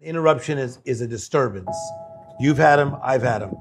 Interruption is, is a disturbance. You've had them, I've had them.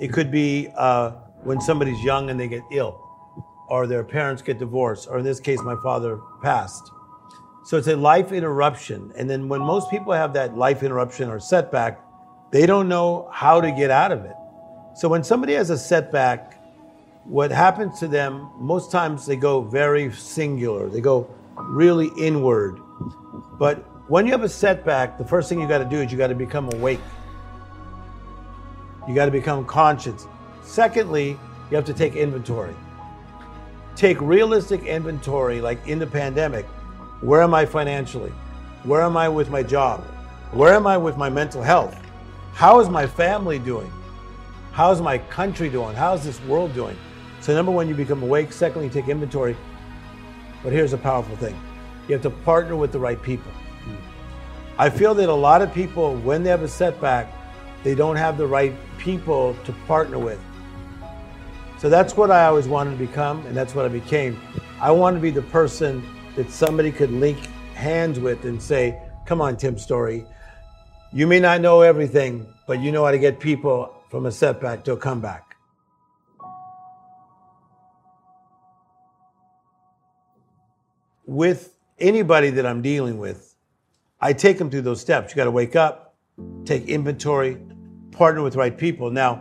It could be uh, when somebody's young and they get ill, or their parents get divorced, or in this case, my father passed. So it's a life interruption. And then when most people have that life interruption or setback, they don't know how to get out of it. So when somebody has a setback, what happens to them, most times they go very singular, they go really inward. But when you have a setback, the first thing you got to do is you got to become awake. You got to become conscious. Secondly, you have to take inventory. Take realistic inventory, like in the pandemic. Where am I financially? Where am I with my job? Where am I with my mental health? How is my family doing? How's my country doing? How's this world doing? So, number one, you become awake. Secondly, you take inventory. But here's a powerful thing you have to partner with the right people. I feel that a lot of people, when they have a setback, they don't have the right people to partner with. So that's what I always wanted to become, and that's what I became. I wanted to be the person that somebody could link hands with and say, Come on, Tim Storey. You may not know everything, but you know how to get people from a setback to a comeback. With anybody that I'm dealing with, I take them through those steps. You got to wake up, take inventory, partner with the right people. Now,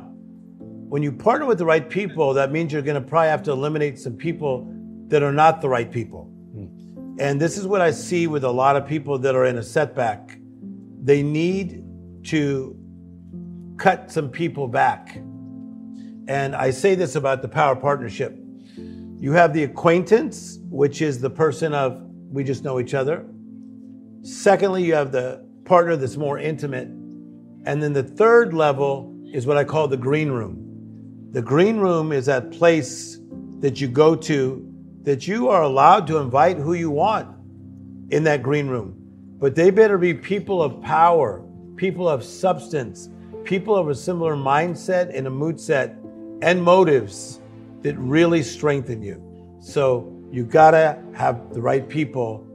when you partner with the right people, that means you're going to probably have to eliminate some people that are not the right people. Hmm. And this is what I see with a lot of people that are in a setback. They need to cut some people back. And I say this about the power partnership. You have the acquaintance, which is the person of we just know each other. Secondly, you have the partner that's more intimate. And then the third level is what I call the green room. The green room is that place that you go to that you are allowed to invite who you want in that green room. But they better be people of power, people of substance, people of a similar mindset and a mood set and motives that really strengthen you. So you gotta have the right people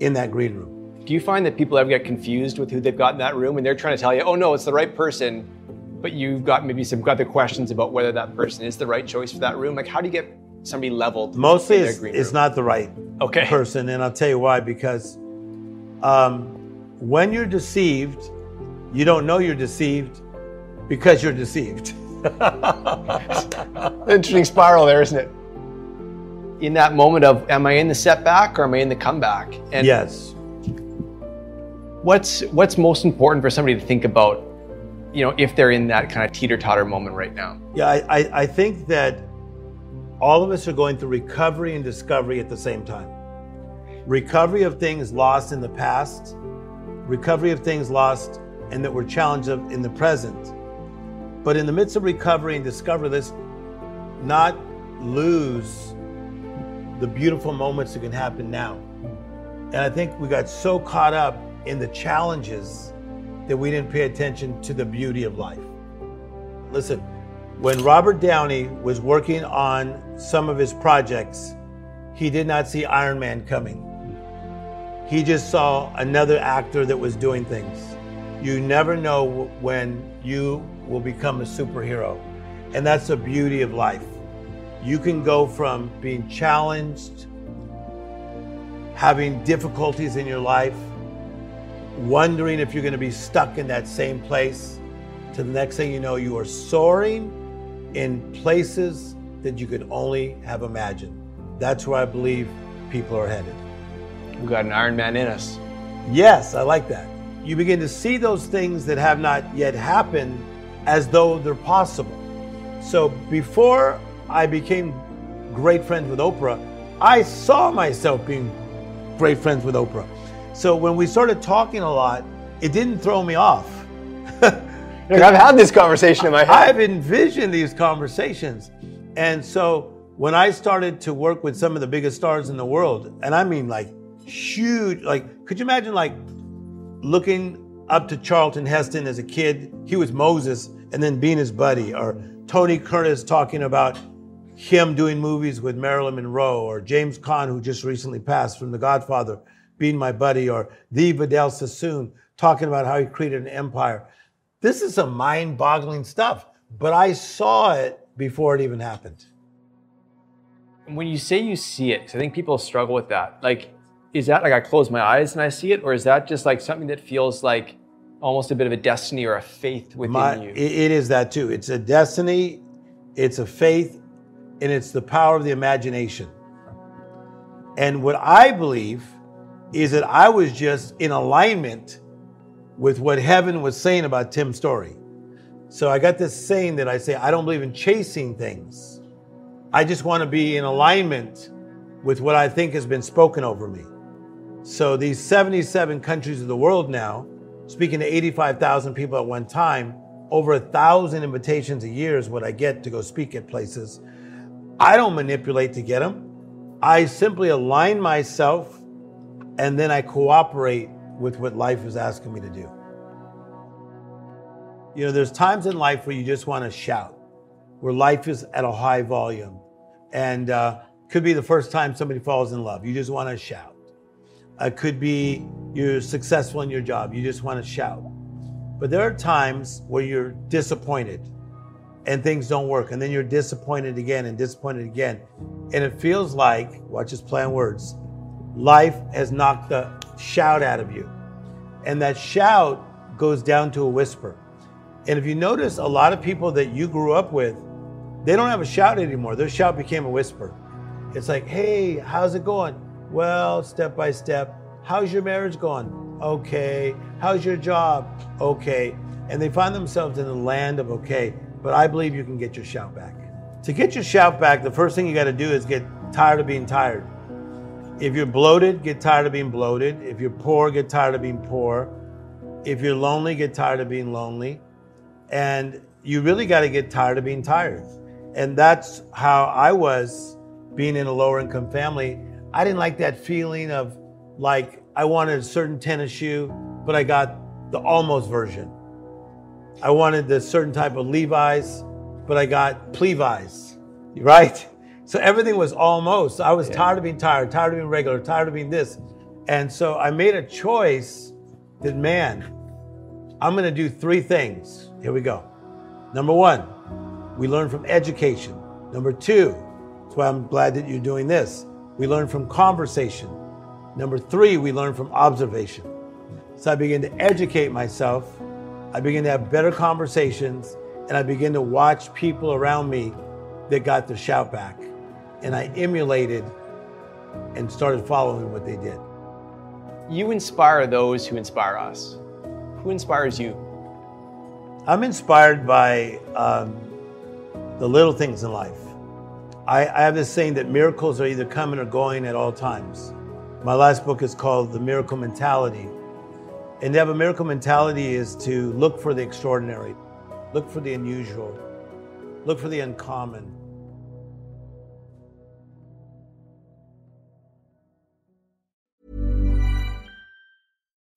in that green room. Do you find that people ever get confused with who they've got in that room and they're trying to tell you, oh no, it's the right person, but you've got maybe some other questions about whether that person is the right choice for that room? Like, how do you get somebody leveled? Mostly it's, it's not the right Okay. person, and I'll tell you why. Because um, when you're deceived, you don't know you're deceived because you're deceived. Interesting spiral there, isn't it? In that moment of, am I in the setback or am I in the comeback? And yes. What's what's most important for somebody to think about, you know, if they're in that kind of teeter totter moment right now? Yeah, I, I, I think that all of us are going through recovery and discovery at the same time. Recovery of things lost in the past, recovery of things lost and that were challenged in the present. But in the midst of recovery and discovery, let's not lose the beautiful moments that can happen now. And I think we got so caught up in the challenges that we didn't pay attention to the beauty of life. Listen, when Robert Downey was working on some of his projects, he did not see Iron Man coming. He just saw another actor that was doing things. You never know when you will become a superhero. And that's the beauty of life. You can go from being challenged, having difficulties in your life, wondering if you're going to be stuck in that same place, to the next thing you know, you are soaring in places that you could only have imagined. That's where I believe people are headed. We've got an Iron Man in us. Yes, I like that. You begin to see those things that have not yet happened as though they're possible. So before I became great friends with Oprah, I saw myself being great friends with Oprah. So when we started talking a lot, it didn't throw me off. Look, I've had this conversation in my head. I've envisioned these conversations. And so when I started to work with some of the biggest stars in the world, and I mean like huge, like, could you imagine like looking up to Charlton Heston as a kid? He was Moses and then being his buddy, or Tony Curtis talking about him doing movies with Marilyn Monroe, or James Caan, who just recently passed from The Godfather, being my buddy, or the Vidal Sassoon talking about how he created an empire. This is some mind boggling stuff, but I saw it before it even happened. When you say you see it, I think people struggle with that. Like, is that like I close my eyes and I see it, or is that just like something that feels like almost a bit of a destiny or a faith within My, you? it is that too. It's a destiny, it's a faith, and it's the power of the imagination. And what I believe is that I was just in alignment with what heaven was saying about Tim's story. So I got this saying that I say, I don't believe in chasing things. I just want to be in alignment with what I think has been spoken over me. So these 77 countries of the world now, speaking to 85,000 people at one time, over a thousand invitations a year is what I get to go speak at places. I don't manipulate to get them. I simply align myself and then I cooperate with what life is asking me to do. You know, there's times in life where you just want to shout, where life is at a high volume. And uh, could be the first time somebody falls in love. You just want to shout. It could be you're successful in your job. You just want to shout. But there are times where you're disappointed and things don't work. And then you're disappointed again and disappointed again. And it feels like, watch this play on words, life has knocked the shout out of you. And that shout goes down to a whisper. And if you notice, a lot of people that you grew up with, they don't have a shout anymore. Their shout became a whisper. It's like, hey, how's it going? Well, step by step. How's your marriage going? Okay. How's your job? Okay. And they find themselves in the land of okay. But I believe you can get your shout back. To get your shout back, the first thing you got to do is get tired of being tired. If you're bloated, get tired of being bloated. If you're poor, get tired of being poor. If you're lonely, get tired of being lonely. And you really got to get tired of being tired. And that's how I was being in a lower income family. I didn't like that feeling of like I wanted a certain tennis shoe, but I got the almost version. I wanted the certain type of Levi's, but I got Plevi's, right? So everything was almost. I was tired of being tired, tired of being regular, tired of being this. And so I made a choice that, man, I'm going to do three things. Here we go. Number one, we learn from education. Number two, that's why I'm glad that you're doing this. We learn from conversation. Number three, we learn from observation. So I begin to educate myself. I begin to have better conversations, and I begin to watch people around me that got the shout back. And I emulated and started following what they did. You inspire those who inspire us. Who inspires you? I'm inspired by um, the little things in life. I, I have this saying that miracles are either coming or going at all times. My last book is called The Miracle Mentality. And to have a miracle mentality is to look for the extraordinary, look for the unusual, look for the uncommon.